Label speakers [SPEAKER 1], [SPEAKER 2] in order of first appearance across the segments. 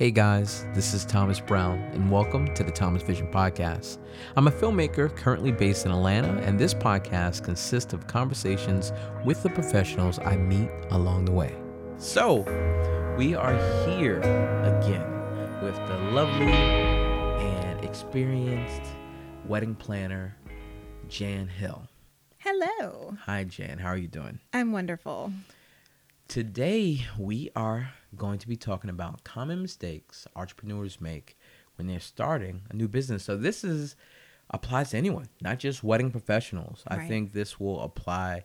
[SPEAKER 1] Hey guys, this is Thomas Brown, and welcome to the Thomas Vision Podcast. I'm a filmmaker currently based in Atlanta, and this podcast consists of conversations with the professionals I meet along the way. So, we are here again with the lovely and experienced wedding planner, Jan Hill.
[SPEAKER 2] Hello.
[SPEAKER 1] Hi, Jan. How are you doing?
[SPEAKER 2] I'm wonderful.
[SPEAKER 1] Today, we are going to be talking about common mistakes entrepreneurs make when they're starting a new business. So, this is applies to anyone, not just wedding professionals. I think this will apply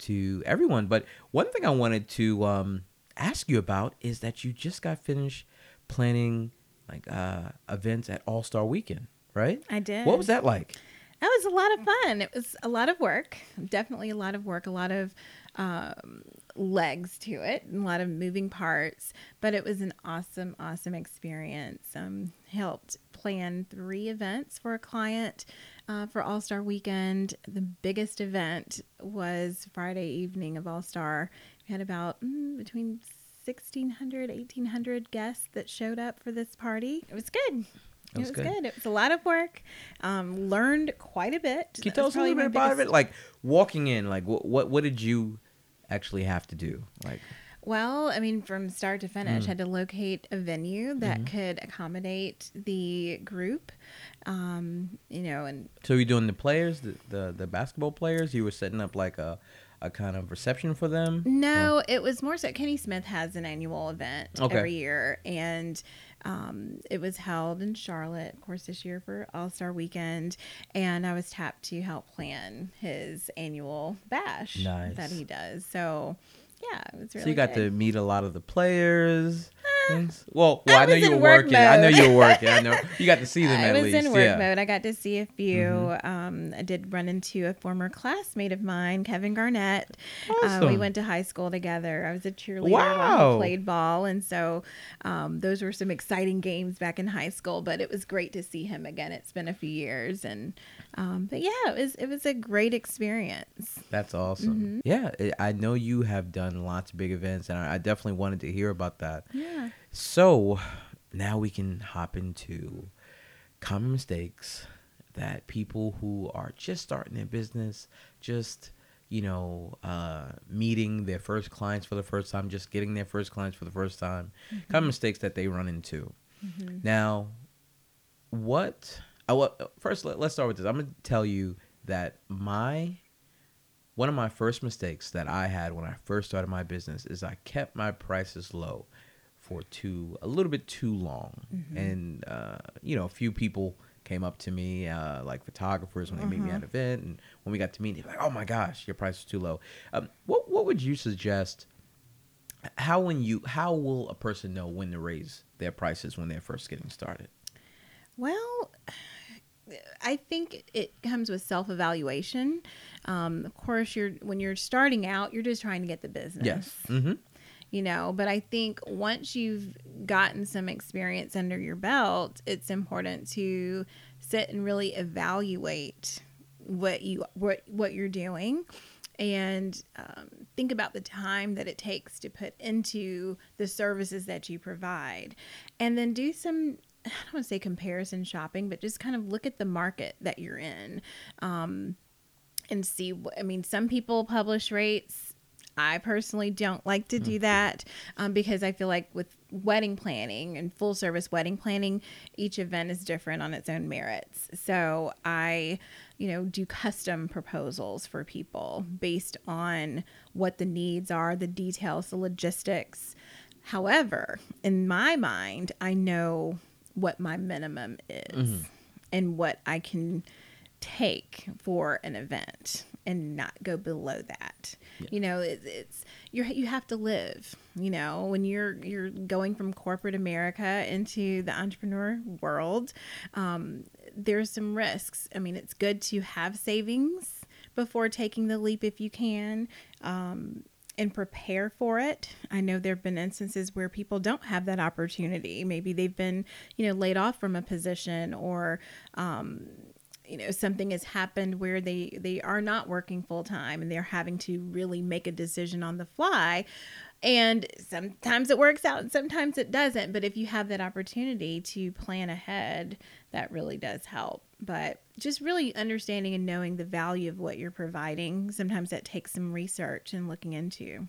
[SPEAKER 1] to everyone. But one thing I wanted to um, ask you about is that you just got finished planning like uh, events at All Star Weekend, right?
[SPEAKER 2] I did.
[SPEAKER 1] What was that like?
[SPEAKER 2] That was a lot of fun. It was a lot of work. Definitely a lot of work, a lot of um, legs to it, a lot of moving parts. But it was an awesome, awesome experience. Um, helped plan three events for a client uh, for All Star Weekend. The biggest event was Friday evening of All Star. We had about mm, between 1,600, 1,800 guests that showed up for this party. It was good.
[SPEAKER 1] It was good.
[SPEAKER 2] good. It was a lot of work. Um, learned quite a bit.
[SPEAKER 1] Can you
[SPEAKER 2] That
[SPEAKER 1] tell us a little bit about
[SPEAKER 2] biggest-
[SPEAKER 1] it? Like walking in, like what what what did you actually have to do? Like
[SPEAKER 2] Well, I mean, from start to finish,
[SPEAKER 1] Mm.
[SPEAKER 2] had to locate a venue that
[SPEAKER 1] Mhm.
[SPEAKER 2] could accommodate the group. Um, you know, and
[SPEAKER 1] So you're doing the players, the, the the basketball players. You were setting up like a a kind of reception for them.
[SPEAKER 2] no, it was more so. Kenny Smith has an annual event
[SPEAKER 1] Okay.
[SPEAKER 2] every year, and um, it was held in Charlotte, of course, this year for All Star Weekend. And I was tapped to help plan his annual bash
[SPEAKER 1] Nice.
[SPEAKER 2] that he does. So, yeah, it was really
[SPEAKER 1] so you got
[SPEAKER 2] good.
[SPEAKER 1] to meet a lot of the players. Things? Well, well, I,
[SPEAKER 2] I
[SPEAKER 1] know you were
[SPEAKER 2] work
[SPEAKER 1] working. I know you were working. I know you got to see them
[SPEAKER 2] I
[SPEAKER 1] at
[SPEAKER 2] was
[SPEAKER 1] least.
[SPEAKER 2] in work
[SPEAKER 1] yeah.
[SPEAKER 2] mode. I got to see a few.
[SPEAKER 1] Mhm.
[SPEAKER 2] Um, I did run into a former classmate of mine, Kevin Garnett. Uh, we went to high school together. I was a cheerleader
[SPEAKER 1] Wow.
[SPEAKER 2] while he played ball, and so um, those were some exciting games back in high school. But it was great to see him again. It's been a few years, and um, but yeah, it was it was a great experience.
[SPEAKER 1] That's awesome.
[SPEAKER 2] Mhm.
[SPEAKER 1] Yeah, I know you have done lots of big events, and I, I definitely wanted to hear about that.
[SPEAKER 2] Yeah.
[SPEAKER 1] So now we can hop into common mistakes that people who are just starting their business, just you know, uh, meeting their first clients for the first time, just getting their first clients for the first time, common mistakes that they run into.
[SPEAKER 2] Mhm.
[SPEAKER 1] Now, what? I what first? Let, let's start with this. I'm gonna tell you that my one of my first mistakes that I had when I first started my business is I kept my prices low for too a little bit too long,
[SPEAKER 2] Mhm.
[SPEAKER 1] and uh, you know, a few people came up to me, uh, like photographers, when they meet me at an event, and when we got to meet, they're like, "Oh my gosh, your price is too low." Um, what what would you suggest? How when you how will a person know when to raise their prices when they're first getting started?
[SPEAKER 2] Well, I think it comes with self evaluation. Um, of course, you're when you're starting out, you're just trying to get the business. Yes.
[SPEAKER 1] Mm-hmm.
[SPEAKER 2] You know, but I think once you've gotten some experience under your belt, it's important to sit and really evaluate what you what what you're doing and um, think about the time that it takes to put into the services that you provide. And then do some i don't want to say comparison shopping but just kind of look at the market that you're in um, and see i mean some people publish rates i personally don't like to do that um, because i feel like with wedding planning and full service wedding planning each event is different on its own merits. So i you know do custom proposals for people based on what the needs are the details the logistics. However in my mind i know what my minimum is
[SPEAKER 1] Mhm.
[SPEAKER 2] and what i can take for an event and not go below that
[SPEAKER 1] Yeah.
[SPEAKER 2] you know it, it's you you have to live you know when you're you're going from corporate america into the entrepreneur world um, there's some risks i mean it's good to have savings before taking the leap if you can um, and prepare for it. I know there have been instances where people don't have that opportunity. Maybe they've been, you know, laid off from a position or, um, you know, something has happened where they they are not working full time and they're having to really make a decision on the fly. and sometimes it works out and sometimes it doesn't. But if you have that opportunity to plan ahead, that really does help. But just really understanding and knowing the value of what you're providing, sometimes that takes some research and looking into.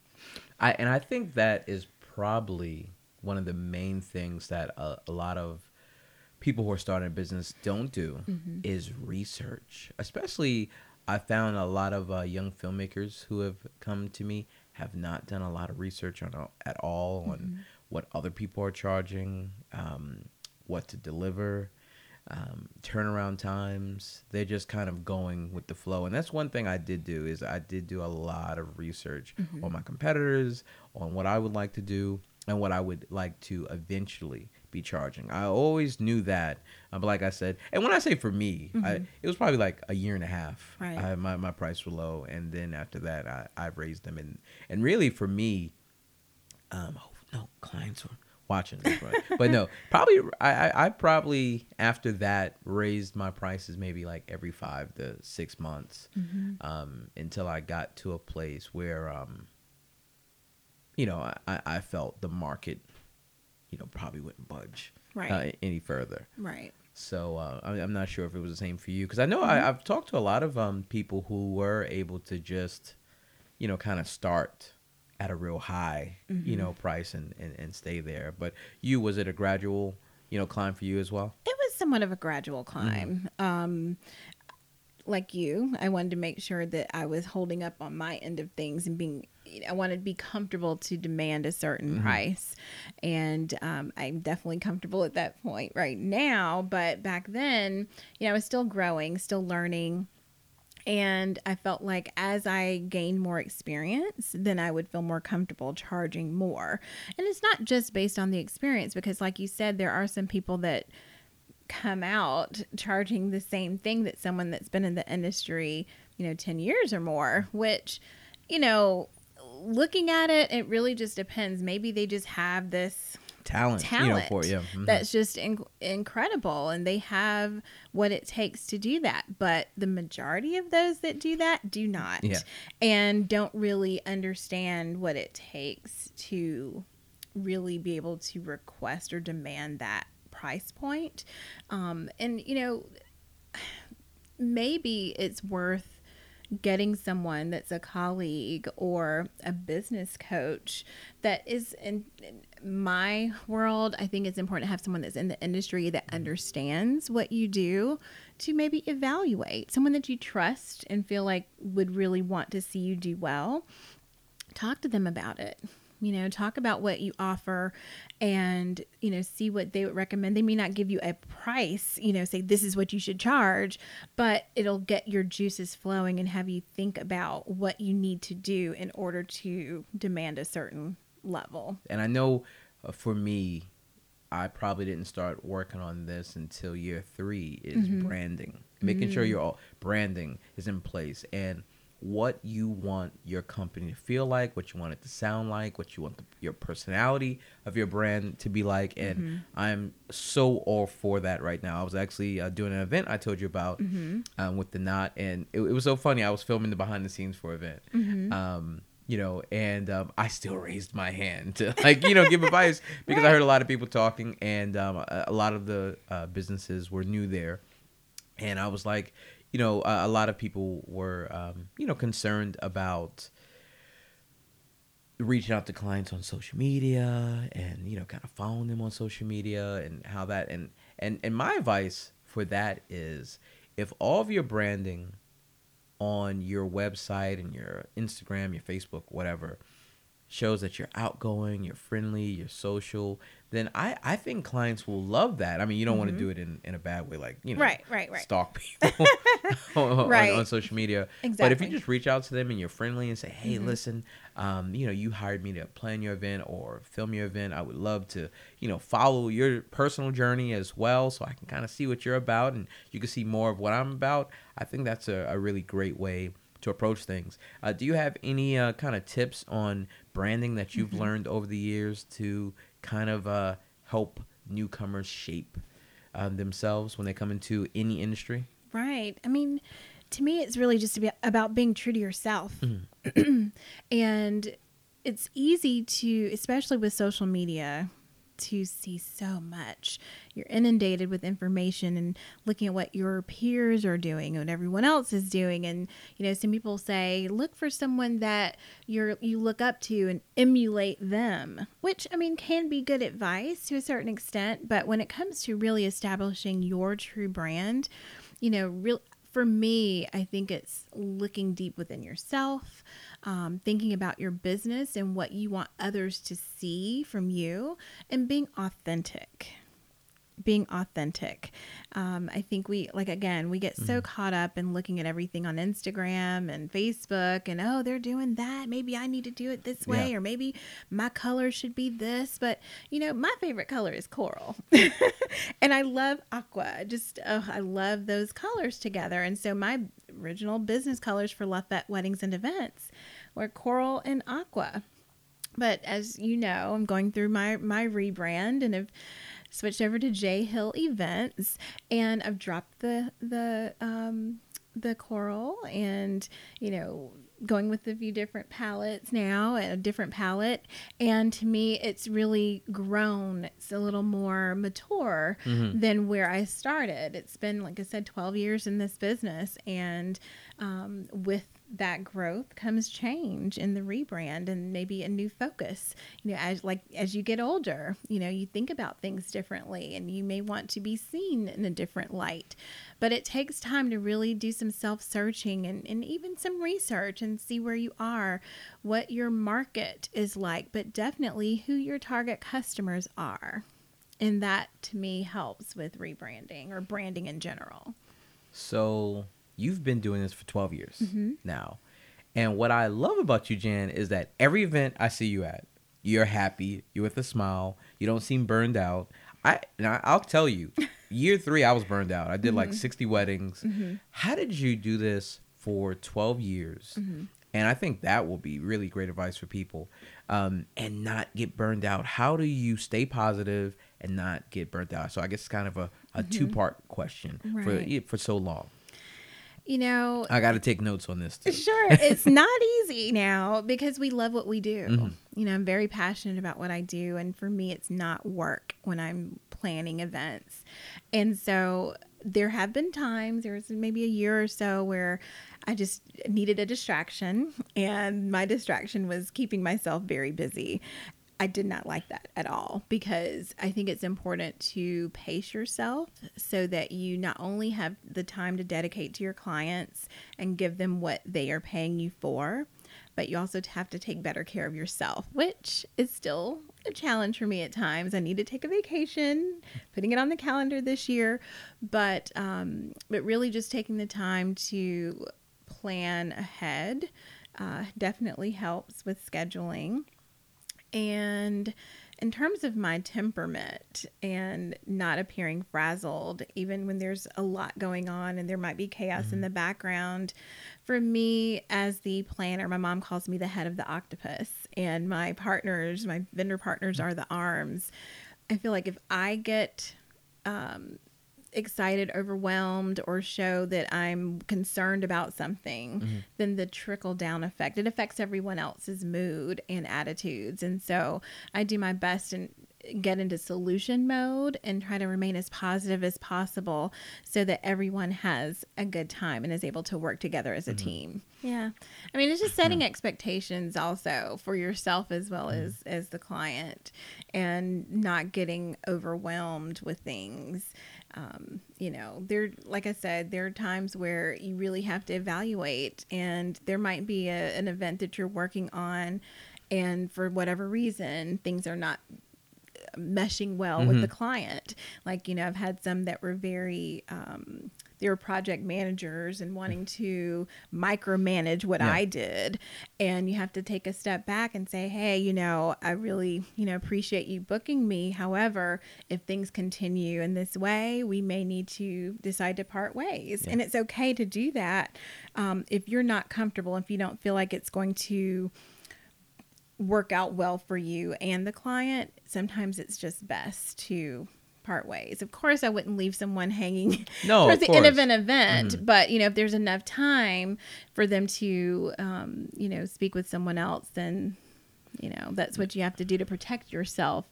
[SPEAKER 1] I and I think that is probably one of the main things that a, a lot of people who are starting a business don't do mm-hmm. is research. Especially, I found a lot of uh, young filmmakers who have come to me have not done a lot of research on at all mm-hmm. on what other people are charging, um, what to deliver, um, turnaround times. They're just kind of going with the flow, and that's one thing I did do is I did do a lot of research mm-hmm. on my competitors, on what I would like to do, and what I would like to eventually be charging. I always knew that, uh, but like I said, and when I say for me, mm-hmm. I, it was probably like a year and a half. Right. I, my my price were low, and then after that, I I raised them, and and really for me, um, oh, no clients were watching this, right? but no, probably I, I I probably after that raised my prices maybe like every five to six months, mm-hmm. um, until I got to a place where um you know, I, I felt the market, you know, probably wouldn't budge right. uh, any further.
[SPEAKER 2] Right.
[SPEAKER 1] So uh, I, am not sure if it was the same for you because I know mm-hmm. I, have talked to a lot of um, people who were able to just, you know, kind of start at a real high, mm-hmm. you know, price and, and, and stay there. But you, was it a gradual, you know, climb for you as well?
[SPEAKER 2] It was somewhat of a gradual mm-hmm. climb. Mm-hmm. Um, like you, I wanted to make sure that I was holding up on my end of things and being I want to be comfortable to demand a certain mm-hmm. price. And um, I'm definitely comfortable at that point right now. But back then, you know, I was still growing, still learning. And I felt like as I gained more experience, then I would feel more comfortable charging more. And it's not just based on the experience, because, like you said, there are some people that come out charging the same thing that someone that's been in the industry, you know, 10 years or more, which, you know, looking at it, it really just depends. Maybe they just have this
[SPEAKER 1] talent, talent you know, for you.
[SPEAKER 2] Mm-hmm. That's just in- incredible, and they have what it takes to do that. But the majority of those that do that do not, yeah. and don't really understand what it takes to really be able to request or demand that price point. Um, and you know, maybe it's worth getting someone that's a colleague or a business coach that is in, my world i think it's important to have someone that's in the industry that mm-hmm. understands what you do to maybe evaluate. Someone that you trust and feel like would really want to see you do well. Talk to them about it you know talk about what you offer and you know see what they would recommend they may not give you a price you know say this is what you should charge but it'll get your juices flowing and have you think about what you need to do in order to demand a certain level
[SPEAKER 1] and i know uh, for me i probably didn't start working on this until year three is mm-hmm. branding making mm-hmm. sure your all branding is in place and what you want your company to feel like, what you want it to sound like, what you want the, your personality of your brand to be like. And mm-hmm. I'm so all for that right now. I was actually uh, doing an event I told you about mm-hmm. um, with the knot, and it, it, was so funny. I was filming the behind the scenes for event. Mm-hmm. Um, you know, and um, I still raised my hand to like, you know, give advice because right. I heard a lot of people talking, and um, a, a, lot of the uh, businesses were new there, and I was like, you know, a, a lot of people were, um, you know, concerned about reaching out to clients on social media and you know kind of following them on social media and how that and and and my advice for that is if all of your branding on your website and your Instagram, your Facebook, whatever shows that you're outgoing, you're friendly, you're social, then I, I think clients will love that. I mean, you don't mm-hmm. want to do it in, in a bad way, like, you know,
[SPEAKER 2] right, right, right.
[SPEAKER 1] stalk people on, right. on, social media. Exactly. But if you just reach out to them and you're friendly and say, hey, mm-hmm. listen, um, you know, you hired me to plan your event or film your event. I would love to, you know, follow your personal journey as well so I can kind of see what you're about and you can see more of what I'm about. I think that's a, a really great way to approach things. Uh, do you have any uh, kind of tips on branding that you've mm-hmm. learned over the years to kind of uh, help newcomers shape um, themselves when they come into any industry?
[SPEAKER 2] Right. I mean, to me, it's really just about being true to yourself. Mm-hmm. and it's easy to, especially with social media, to see so much. You're inundated with information and looking at what your peers are doing and everyone else is doing. And you know, some people say look for someone that you're you look up to and emulate them, which I mean can be good advice to a certain extent. But when it comes to really establishing your true brand, you know, real for me, I think it's looking deep within yourself um, thinking about your business and what you want others to see from you, and being authentic. Being authentic. Um, I think we, like, again, we get so mm-hmm. caught up in looking at everything on Instagram and Facebook and, oh, they're doing that. Maybe I need to do it this way, yeah. or maybe my color should be this. But, you know, my favorite color is coral. and I love aqua. Just, oh, I love those colors together. And so my original business colors for Lafette Weddings and Events were coral and aqua. But as you know, I'm going through my my rebrand and have switched over to J Hill Events, and I've dropped the the um, the coral and you know going with a few different palettes now a different palette. And to me it's really grown. It's a little more mature mm-hmm. than where i started. It's been like i said 12 years in this business and um, with that growth comes change in the rebrand and maybe a new focus. You know as like as you get older you know you think about things differently and you may want to be seen in a different light. But it takes time to really do some self-searching and, and even some research and see where you are what your market is like but definitely who your target customers are. And that to me helps with rebranding or branding in general.
[SPEAKER 1] So you've been doing this for 12 years mm-hmm. now. And what I love about you, Jan, is that every event I see you at, you're happy, you're with a smile, you don't seem burned out. I and I, will tell you, year three I was burned out. I did mm-hmm. like 60 weddings. Mm-hmm. How did you do this for 12 years? Mm-hmm. And I think that will be really great advice for people, um, and not get burned out. How do you stay positive and not get burned out? So I guess it's kind of a, a mm-hmm. two part question right. for for so long
[SPEAKER 2] you know
[SPEAKER 1] i got to take notes on this too.
[SPEAKER 2] sure it's not easy now because we love what we do mm-hmm. you know i'm very passionate about what i do and for me it's not work when i'm planning events and so there have been times there was maybe a year or so where i just needed a distraction and my distraction was keeping myself very busy I did not like that at all because I think it's important to pace yourself so that you not only have the time to dedicate to your clients and give them what they are paying you for, but you also have to take better care of yourself, which is still a challenge for me at times. I need to take a vacation, putting it on the calendar this year, but um, but really just taking the time to plan ahead uh, definitely helps with scheduling and in terms of my temperament and not appearing frazzled, even when there's a lot going on and there might be chaos mm-hmm. in the background, for me as the planner, my mom calls me the head of the octopus, and my partners, my vendor partners, are the arms. I feel like if I get um, excited, overwhelmed, or show that I'm concerned about something, mm-hmm. then the trickle down effect it affects everyone else's mood and attitudes. And so I do my best and get into solution mode and try to remain as positive as possible so that everyone has a good time and is able to work together as a mm-hmm. team. Yeah. I mean, it's just setting mm-hmm. expectations also for yourself as well mm-hmm. as as the client and not getting overwhelmed with things um, you know, there, like I said, there are times where you really have to evaluate, and there might be a, an event that you're working on, and for whatever reason, things are not meshing well mm-hmm. with the client. Like, you know, I've had some that were very, um, they were project managers and wanting to micromanage what yeah. I did. And you have to take a step back and say, hey, you know, I really, you know, appreciate you booking me. However, if things continue in this way, we may need to decide to part ways. Yeah. And it's okay to do that um, if you're not comfortable, if you don't feel like it's going to work out well for you and the client, sometimes it's just best to part ways. Of course, I wouldn't leave someone hanging no, towards the course. end of an event, mm-hmm. but you know, if there's enough time for them to, um, you know, speak with someone else, then You know, that's what you have to do to protect yourself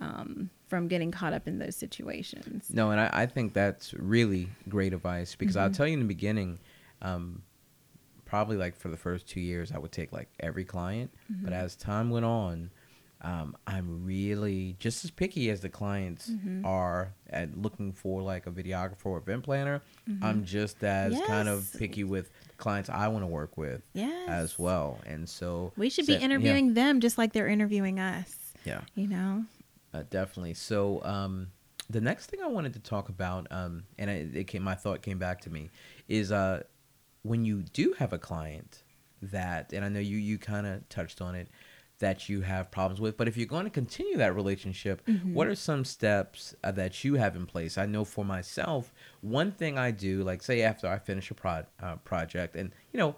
[SPEAKER 2] um, from getting caught up in those situations.
[SPEAKER 1] No, and I, I think that's really great advice because I'll tell you in the beginning, um, probably like for the first two years, I would take like every client. But as time went on, um, I'm really just as picky as the clients are at looking for like a videographer or event planner. I'm just as kind of picky with clients I want to work with
[SPEAKER 2] Yes.
[SPEAKER 1] as well. And so
[SPEAKER 2] We should
[SPEAKER 1] so-
[SPEAKER 2] be
[SPEAKER 1] yeah.
[SPEAKER 2] interviewing them just like they're interviewing us.
[SPEAKER 1] yeah.
[SPEAKER 2] You know?
[SPEAKER 1] Uh, definitely. So um, the next thing I wanted to talk about, um, and I, it came, my thought came back to me, is uh, when you do have a client that, and I know you you kind of touched on it, that you have problems with, but if you're going to continue that relationship, what are some steps uh, that you have in place? I know for myself, one thing I do, like say after I finish a prod, uh, project, and you know,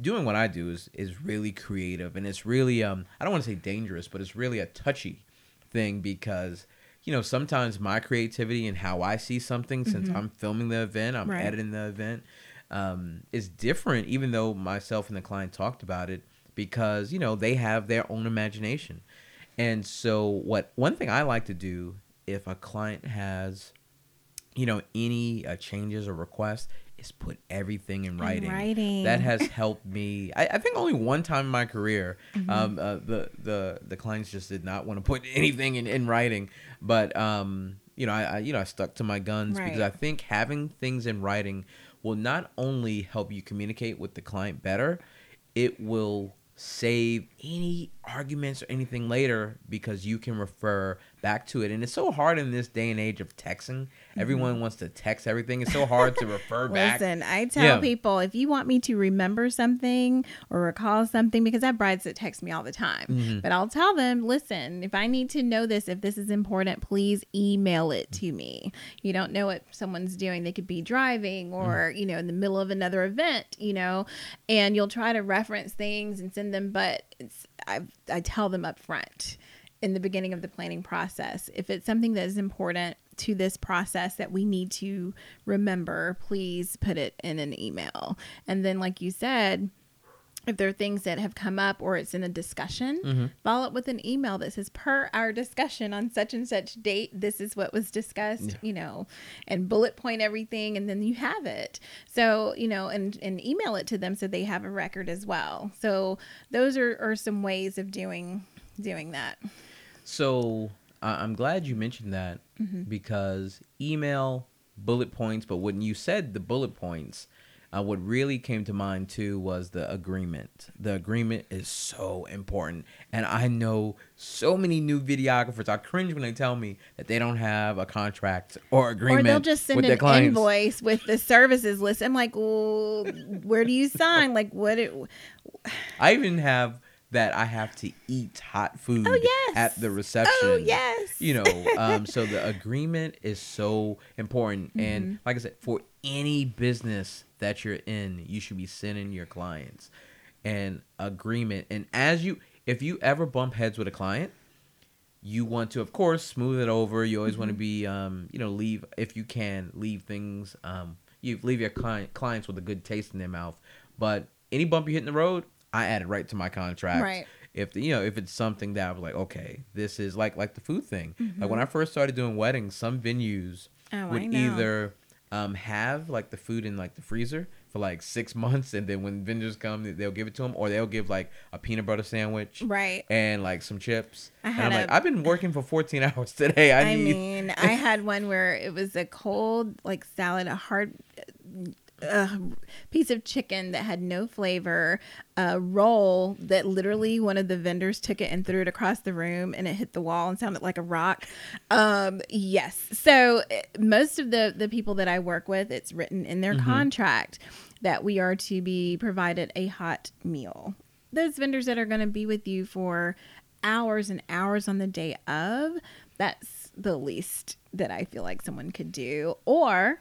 [SPEAKER 1] doing what I do is is really creative and it's really um I don't want to say dangerous, but it's really a touchy thing because you know sometimes my creativity and how I see something since I'm filming the event, I'm
[SPEAKER 2] Right.
[SPEAKER 1] editing the event, um, is different. Even though myself and the client talked about it, because you know they have their own imagination, and so what one thing I like to do if a client has you know any uh, changes or requests is put everything in writing.
[SPEAKER 2] writing.
[SPEAKER 1] That has helped me. I, I think only one time in my career,
[SPEAKER 2] Mm-hmm.
[SPEAKER 1] um, uh, the the the clients just did not want to put anything in, in writing. But um, you know, I, I you know I stuck to my guns because I think having things in writing will not only help you communicate with the client better, it will save any arguments or anything later because you can refer back to it. And it's so hard in this day and age of texting. Everyone wants to text everything. It's so hard to refer back.
[SPEAKER 2] Listen, I tell
[SPEAKER 1] Yeah.
[SPEAKER 2] people if you want me to remember something or recall something, because I have brides that text me all the time,
[SPEAKER 1] Mm-hmm.
[SPEAKER 2] but I'll tell them, listen, if I need to know this, if this is important, please email it to me. You don't know what someone's doing. They could be driving or, you know, in the middle of another event, you know, and you'll try to reference things and send them, but I, I tell them up front in the beginning of the planning process. If it's something that is important to this process that we need to remember, please put it in an email. And then, like you said, if there are things that have come up or it's in a discussion, follow up with an email that says, per our discussion on such and such date, this is what was discussed, you know, and bullet point everything, and then you have it. So, you know, and, and email it to them so they have a record as well. So, those are, are some ways of doing doing that.
[SPEAKER 1] So uh, I'm glad you mentioned that
[SPEAKER 2] Mm-hmm.
[SPEAKER 1] because email bullet points, but when you said the bullet points, uh, what really came to mind too was the agreement. The agreement is so important, and I know so many new videographers. I cringe when they tell me that they don't have a contract or agreement.
[SPEAKER 2] Or they'll just send an
[SPEAKER 1] clients.
[SPEAKER 2] invoice with the services list. I'm like, well, where do you sign? Like, what? It,
[SPEAKER 1] I even have that I have to eat hot food
[SPEAKER 2] Oh, yes.
[SPEAKER 1] at the reception.
[SPEAKER 2] oh yes.
[SPEAKER 1] you know um so the agreement is so important
[SPEAKER 2] Mm-hmm.
[SPEAKER 1] and like i said for any business that you're in you should be sending your clients an agreement and as you if you ever bump heads with a client you want to of course smooth it over you always want to be um you know leave if you can leave things um you leave your client clients with a good taste in their mouth but any bump you hit in the road i add it right to my contract.
[SPEAKER 2] Right.
[SPEAKER 1] if the, you know if it's something that I was like okay this is like like the food thing. Like when i first started doing weddings some venues
[SPEAKER 2] Oh,
[SPEAKER 1] would either um have like the food in like the freezer for like six months and then when vendors come they'll give it to them or they'll give like a peanut butter sandwich
[SPEAKER 2] Right.
[SPEAKER 1] and like some chips.
[SPEAKER 2] I
[SPEAKER 1] and
[SPEAKER 2] had
[SPEAKER 1] i'm like I've been working for 14 hours today. I,
[SPEAKER 2] I
[SPEAKER 1] need
[SPEAKER 2] mean, I had one where it was a cold like salad, a hard uh, piece of chicken that had no flavor, a roll that literally one of the vendors took it and threw it across the room and it hit the wall and sounded like a rock. Um, yes. So eh, most of the the people that I work with, it's written in their contract that we are to be provided a hot meal. Those vendors that are going to be with you for hours and hours on the day of, that's the least that I feel like someone could do. Or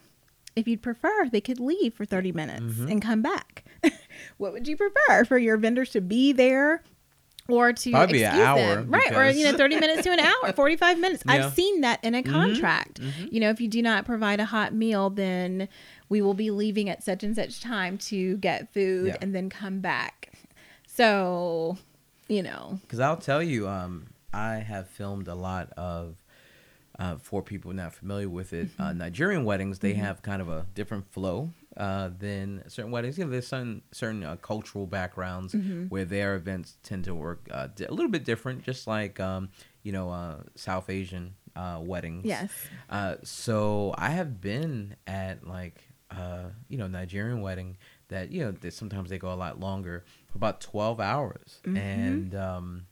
[SPEAKER 2] if you'd prefer, they could leave for 30 minutes
[SPEAKER 1] Mm-hmm.
[SPEAKER 2] and come back. what would you prefer for your vendors to be there? Or to
[SPEAKER 1] Probably an
[SPEAKER 2] excuse
[SPEAKER 1] hour,
[SPEAKER 2] them, right? Or you know, thirty minutes to an hour, forty-five minutes.
[SPEAKER 1] Yeah. Mm-hmm.
[SPEAKER 2] I've seen that in a contract. You know, if you do not provide a hot meal, then we will be leaving at such and such time to get food
[SPEAKER 1] Yeah.
[SPEAKER 2] and then come back. So you know.
[SPEAKER 1] Because I'll tell you, um, I have filmed a lot of. Uh, for people not familiar with it, uh, Nigerian weddings they have kind of a different flow uh, than certain weddings. You know, there's certain certain uh, cultural backgrounds where their events tend to work uh, a little bit different, just like um, you know uh, South Asian uh, weddings.
[SPEAKER 2] Yes.
[SPEAKER 1] Uh, so I have been at like uh, you know Nigerian wedding that you know that sometimes they go a lot longer, about twelve hours,
[SPEAKER 2] Mm-hmm.
[SPEAKER 1] and um,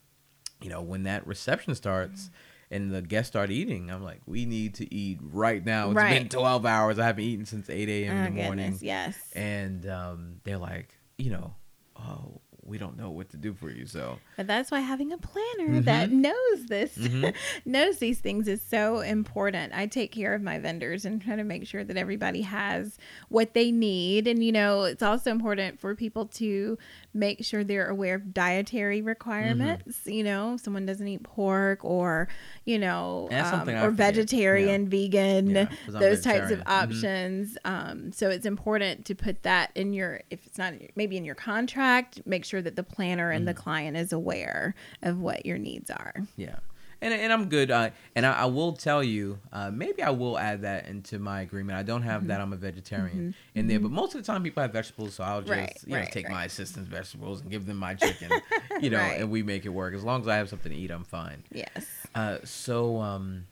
[SPEAKER 1] you know when that reception starts. And the guests start eating. I'm like, we need to eat right now. It's been 12 hours. I haven't eaten since 8 a.m.
[SPEAKER 2] Oh,
[SPEAKER 1] in the morning
[SPEAKER 2] goodness, yes.
[SPEAKER 1] and um, they're like, you know, oh, we don't know what to do for you. So
[SPEAKER 2] But that's why having a planner
[SPEAKER 1] Mm-hmm.
[SPEAKER 2] that knows this, knows these things is so important. I take care of my vendors and try to make sure that everybody has what they need. And, you know, it's also important for people to make sure they're aware of dietary requirements.
[SPEAKER 1] Mm-hmm.
[SPEAKER 2] You know, if someone doesn't eat pork or, you know, um, or vegetarian, vegan,
[SPEAKER 1] Yeah, 'cause I'm
[SPEAKER 2] those types of.
[SPEAKER 1] Mhm.
[SPEAKER 2] options. Um, so it's important to put that in your, if it's not maybe in your contract, make sure that the planner and the
[SPEAKER 1] Mm-hmm.
[SPEAKER 2] client is aware of what your needs are.
[SPEAKER 1] yeah, and and I'm good. Uh, and I, I will tell you, uh, maybe I will add that into my agreement. I don't have
[SPEAKER 2] Mm-hmm.
[SPEAKER 1] that I'm a vegetarian in there, but most of the time people have vegetables, so I'll just
[SPEAKER 2] Right,
[SPEAKER 1] you know
[SPEAKER 2] right,
[SPEAKER 1] take
[SPEAKER 2] right.
[SPEAKER 1] my assistant's vegetables and give them my chicken, you know, and we make it work. As long as I have something to eat, I'm fine.
[SPEAKER 2] Yes.
[SPEAKER 1] Uh, so um,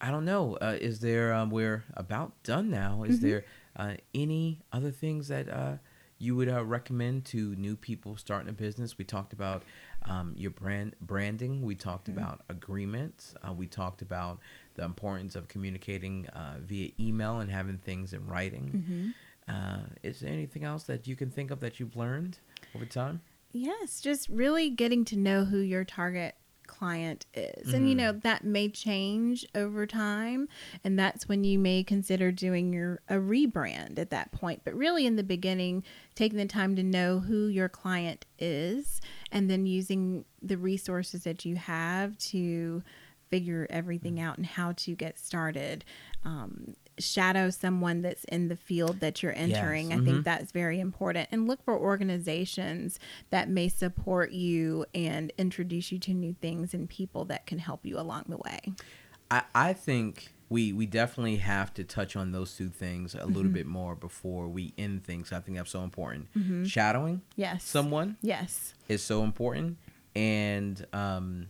[SPEAKER 1] I don't know. Uh, is there? Um, we're about done now. Is
[SPEAKER 2] Mm-hmm.
[SPEAKER 1] there uh, any other things that uh, you would uh, recommend to new people starting a business? We talked about um, your brand branding. We talked
[SPEAKER 2] Mm-hmm.
[SPEAKER 1] about agreements. Uh, we talked about the importance of communicating uh, via email and having things in writing.
[SPEAKER 2] Mm-hmm.
[SPEAKER 1] Uh, is there anything else that you can think of that you've learned over time?
[SPEAKER 2] Yes, just really getting to know who your target client is. And you know, that may change over time, and that's when you may consider doing your a rebrand at that point. But really in the beginning, taking the time to know who your client is and then using the resources that you have to figure everything out and how to get started. Um, shadow someone that's in the field that you're entering. I
[SPEAKER 1] mhm.
[SPEAKER 2] think that's very important. And look for organizations that may support you and introduce you to new things and people that can help you along the way.
[SPEAKER 1] I, I think we we definitely have to touch on those two things a
[SPEAKER 2] Mm-hmm.
[SPEAKER 1] little bit more before we end things. I think that's so important. Shadowing
[SPEAKER 2] Yes.
[SPEAKER 1] someone
[SPEAKER 2] Yes.
[SPEAKER 1] is so important, and um,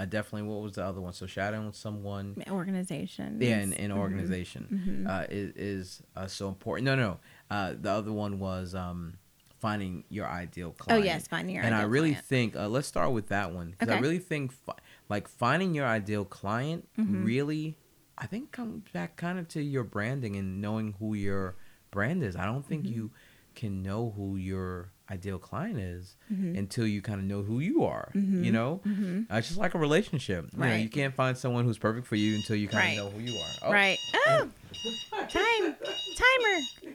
[SPEAKER 1] I definitely what was the other one? So shadowing someone,
[SPEAKER 2] Organizations.
[SPEAKER 1] yeah, in an organization
[SPEAKER 2] Mm-hmm.
[SPEAKER 1] uh, is is uh, so important. No, no, uh, the other one was um, finding your ideal client.
[SPEAKER 2] Oh yes, finding your ideal
[SPEAKER 1] and I really
[SPEAKER 2] client.
[SPEAKER 1] think uh, let's start with that one because I really think fi- like finding your ideal client
[SPEAKER 2] Mm-hmm.
[SPEAKER 1] really, I think comes back kind of to your branding and knowing who your brand is. I don't think
[SPEAKER 2] Mm-hmm.
[SPEAKER 1] you can know who your ideal client is
[SPEAKER 2] Mm-hmm.
[SPEAKER 1] until you kind of know who you are. You know, uh, it's just like a relationship. You know, you can't find someone who's perfect for you until you kind
[SPEAKER 2] Right.
[SPEAKER 1] of know who you are. Oh,
[SPEAKER 2] Right. Oh, time. Timer.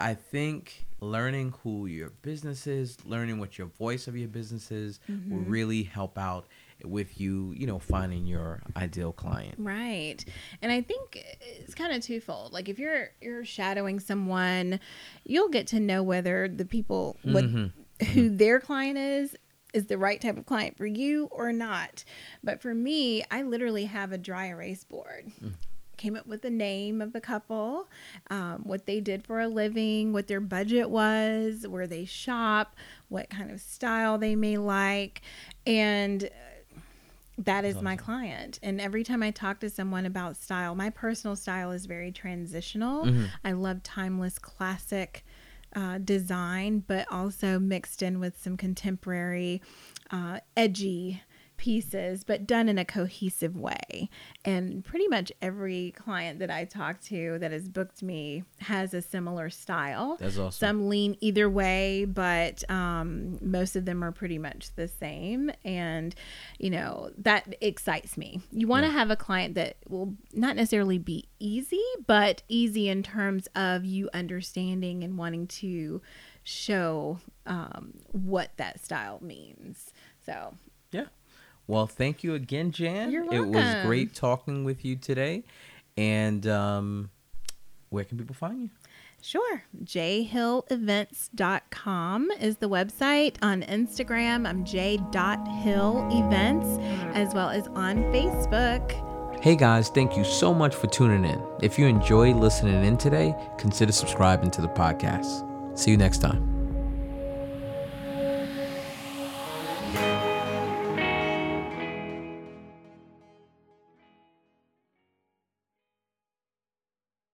[SPEAKER 1] I think learning who your business is, learning what your voice of your business is, will
[SPEAKER 2] Mm-hmm.
[SPEAKER 1] really help out with you, you know, finding your ideal client.
[SPEAKER 2] Right. And I think it's kind of twofold. Like if you're you're shadowing someone, you'll get to know whether the people what
[SPEAKER 1] Mm-hmm.
[SPEAKER 2] who their client is is the right type of client for you or not. But for me, I literally have a dry erase board. Came up with the name of the couple, um, what they did for a living, what their budget was, where they shop, what kind of style they may like, and that is my client. And every time I talk to someone about style, my personal style is very transitional.
[SPEAKER 1] Mm-hmm.
[SPEAKER 2] I love timeless classic uh, design, but also mixed in with some contemporary, uh, edgy pieces, but done in a cohesive way. And pretty much every client that I talk to that has booked me has a similar style.
[SPEAKER 1] That's awesome.
[SPEAKER 2] Some lean either way, but um, most of them are pretty much the same. And, you know, that excites me. You want to have a client that will not necessarily be easy, but easy in terms of you understanding and wanting to show um, what that style means. So,
[SPEAKER 1] Yeah. Well, thank you again, Jan.
[SPEAKER 2] You're welcome.
[SPEAKER 1] It was great talking with you today. And um, where can people find you?
[SPEAKER 2] Sure. jhillevents.com is the website. On Instagram, I'm j.hillevents, as well as on Facebook.
[SPEAKER 1] Hey guys, thank you so much for tuning in. If you enjoyed listening in today, consider subscribing to the podcast. See you next time.